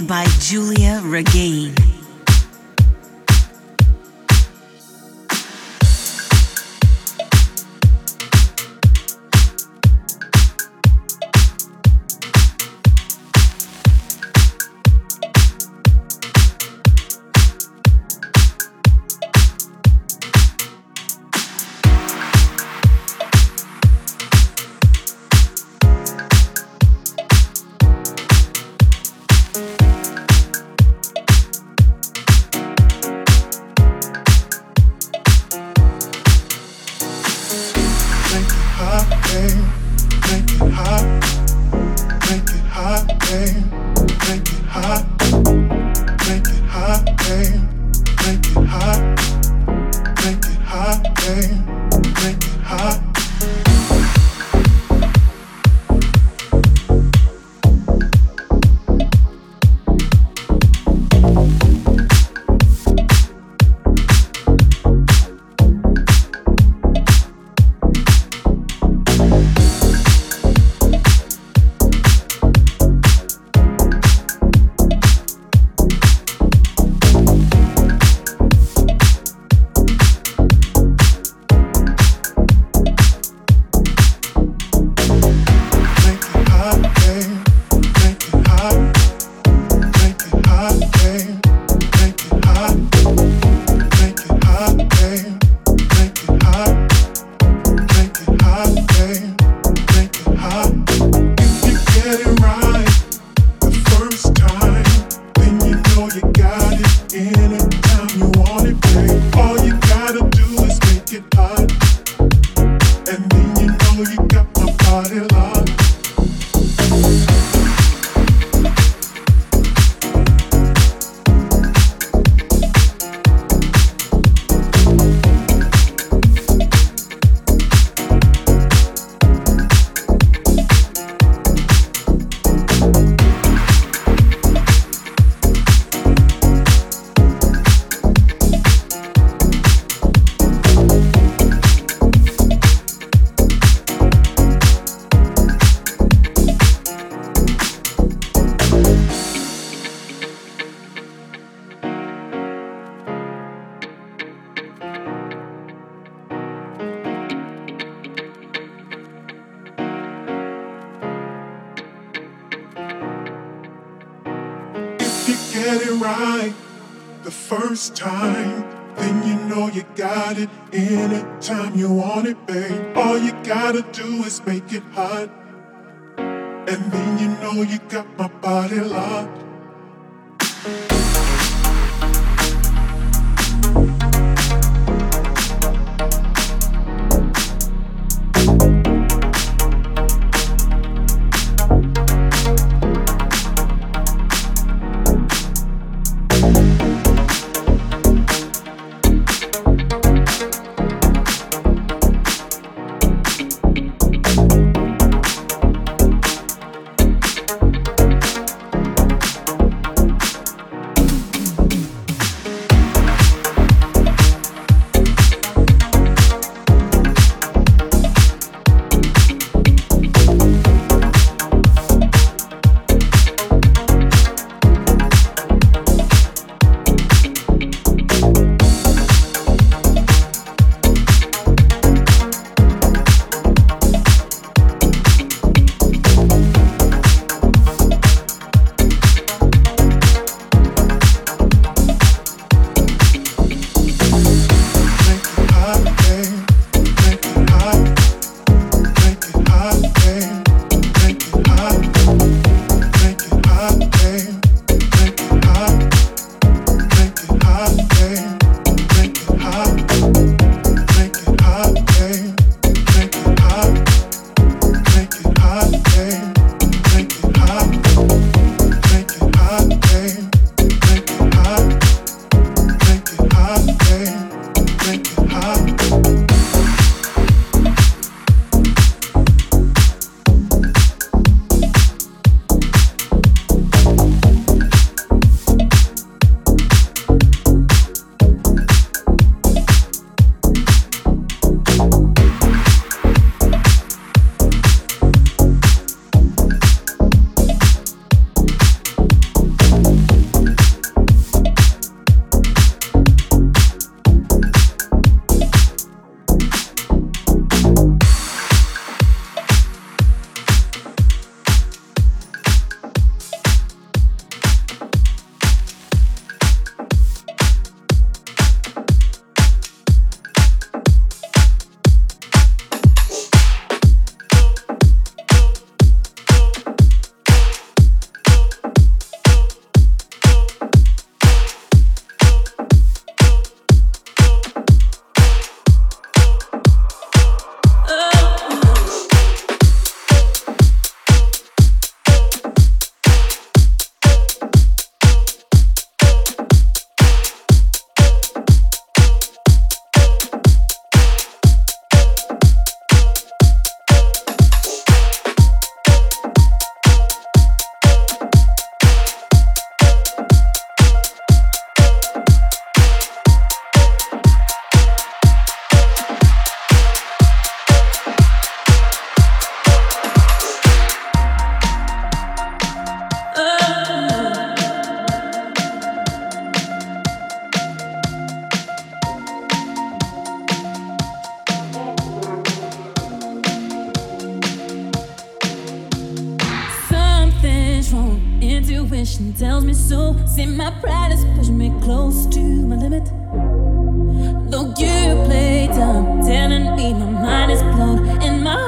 By Giulia Regain. Make it hot, make it hot. it right the first time, then you know you got it. Anytime you want it, babe, all you gotta do is make it hot. And then you know you got my body locked. Intuition tells me so. See, my pride is pushing me close to my limit. Though you play dumb, telling me my mind is blown. In my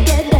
forget that.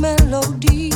Melody.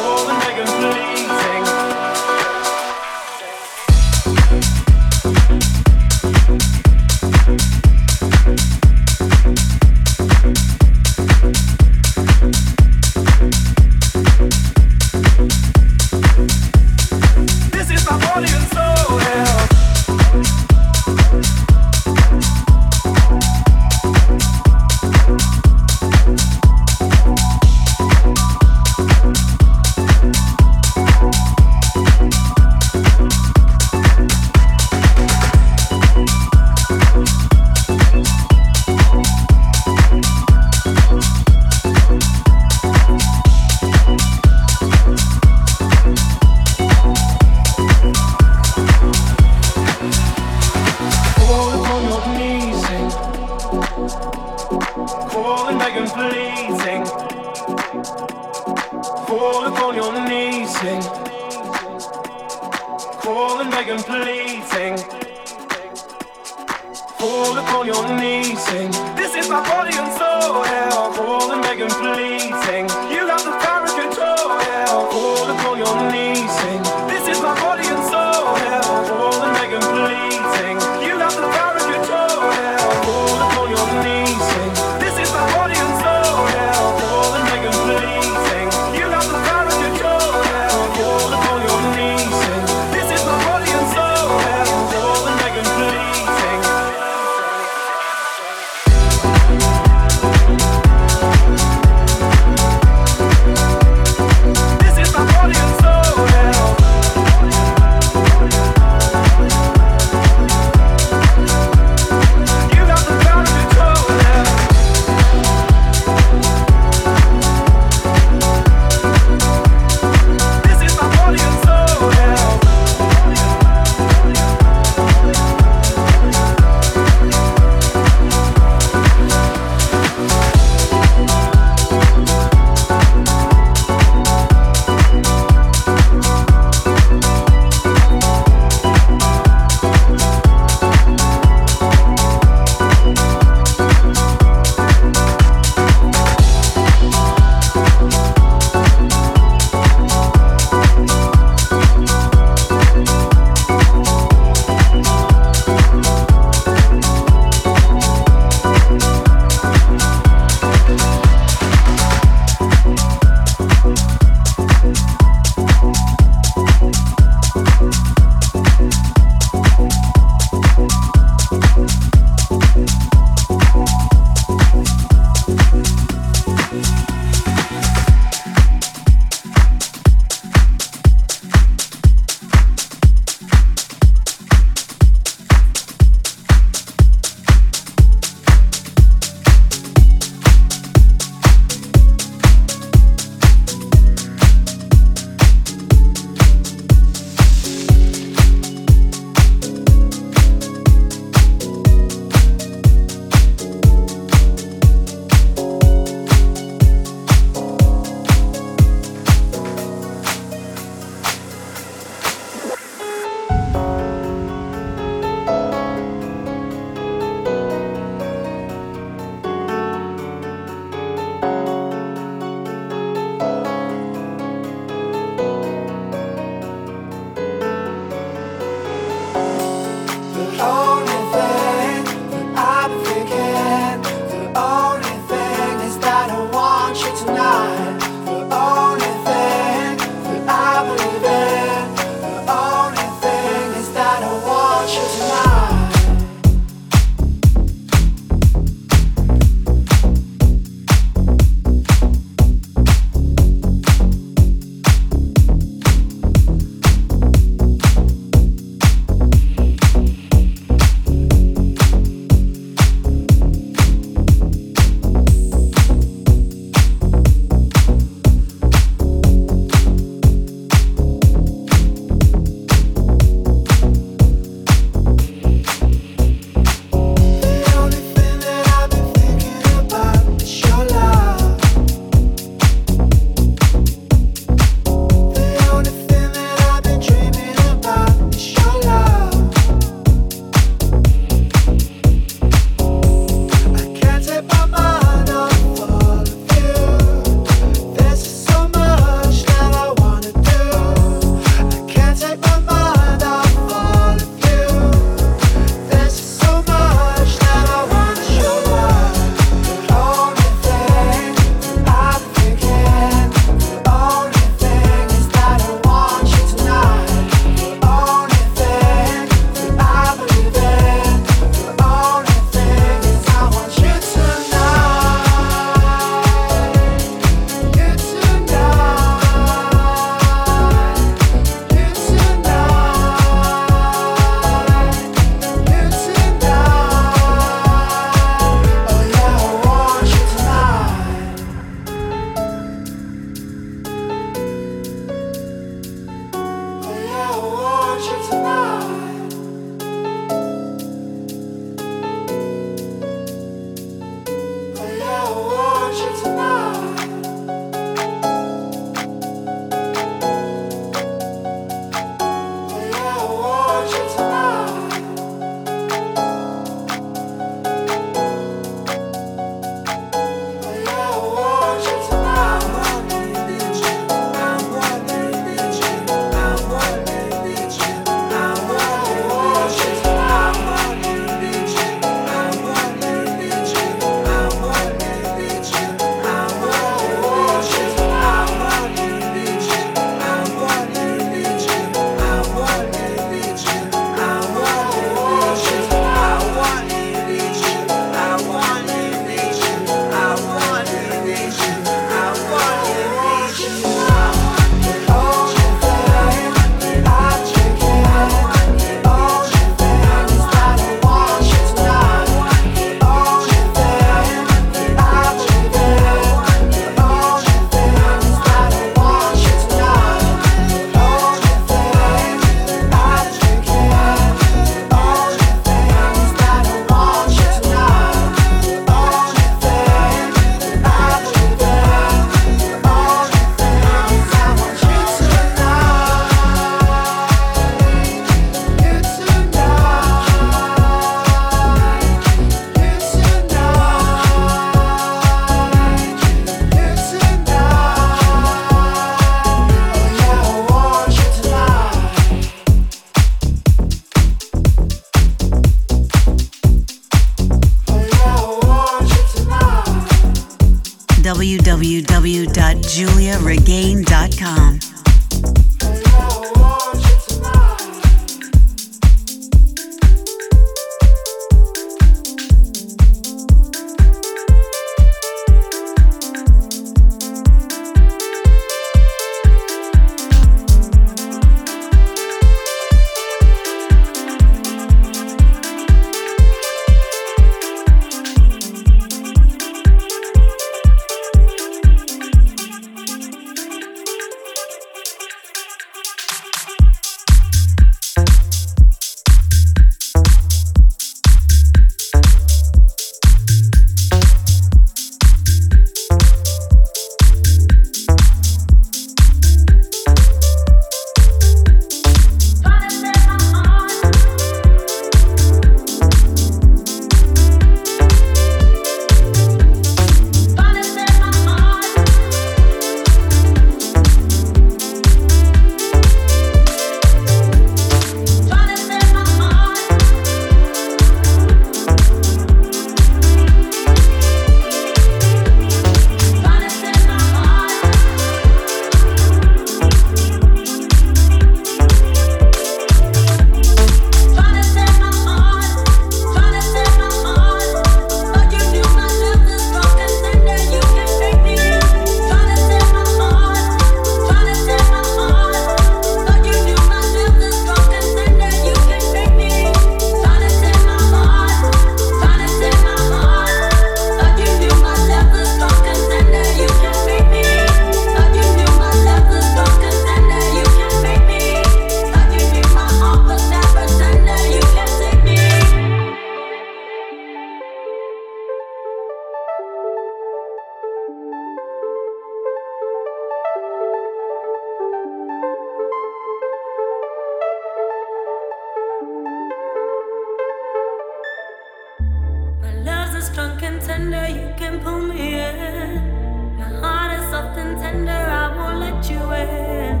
A strong and tender, you can pull me in. My heart is soft and tender, I won't let you in.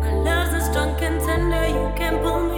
My love's a drunk and tender, you can pull me in.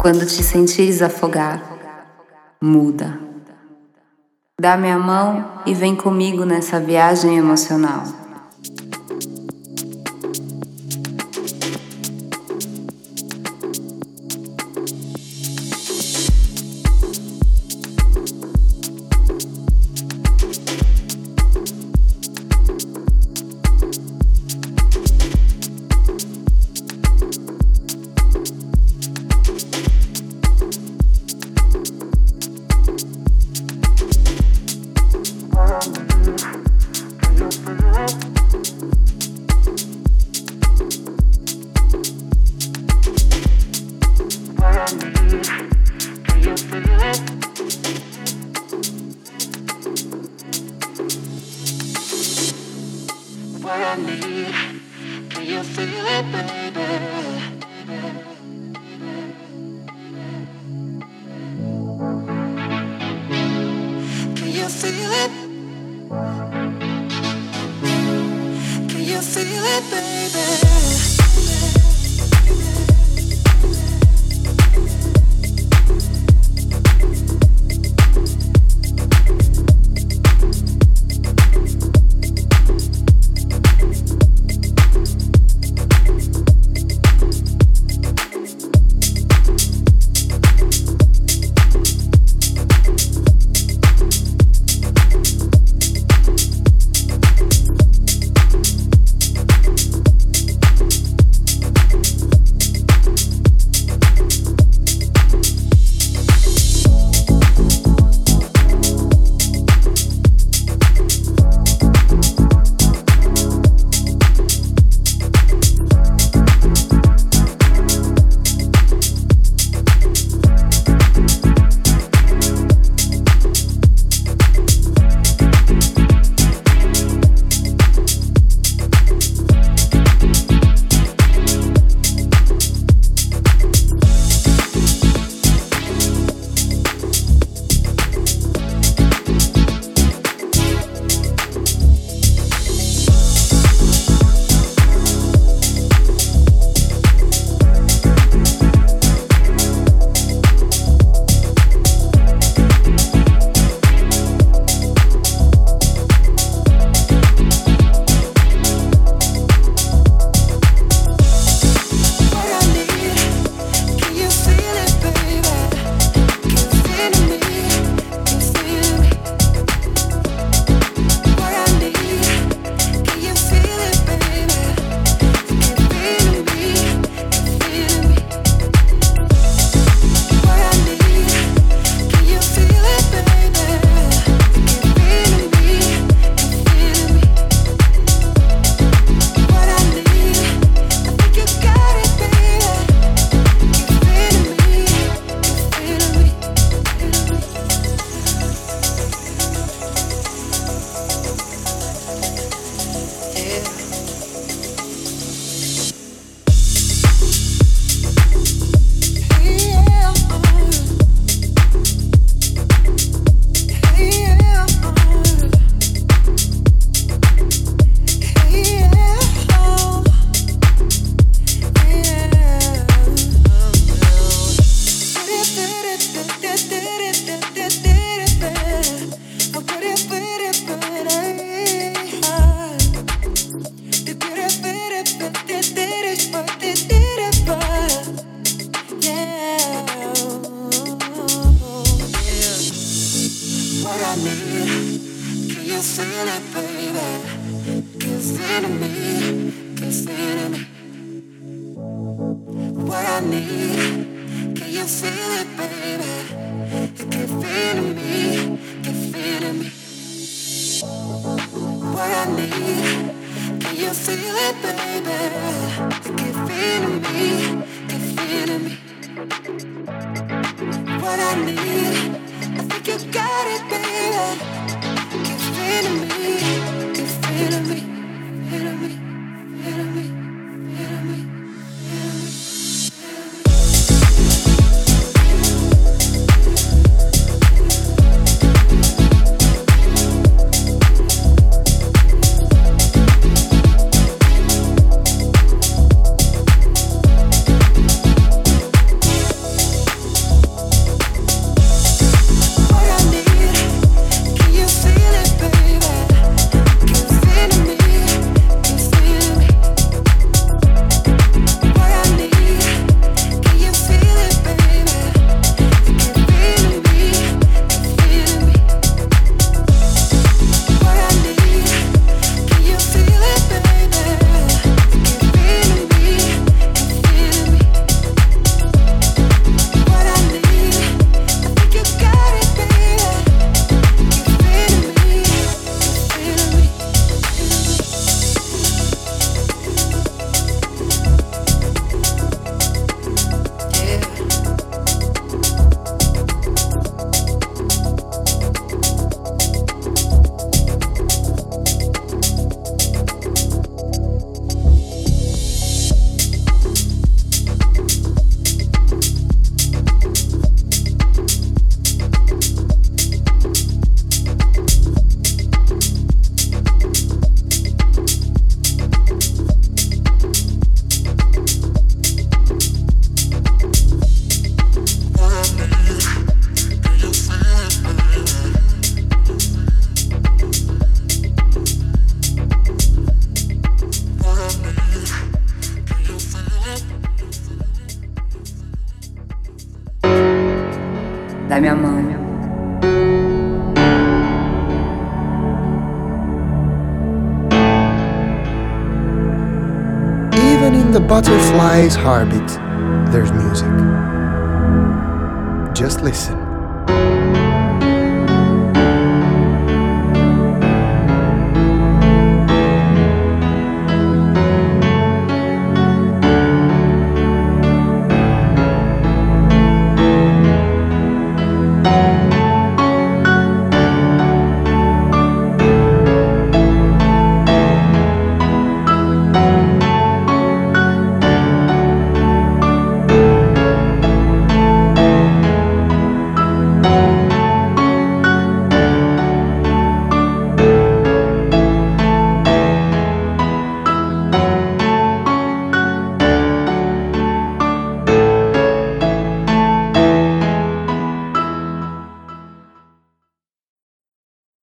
Quando te sentires afogar, muda. Dá minha mão e vem comigo nessa viagem emocional.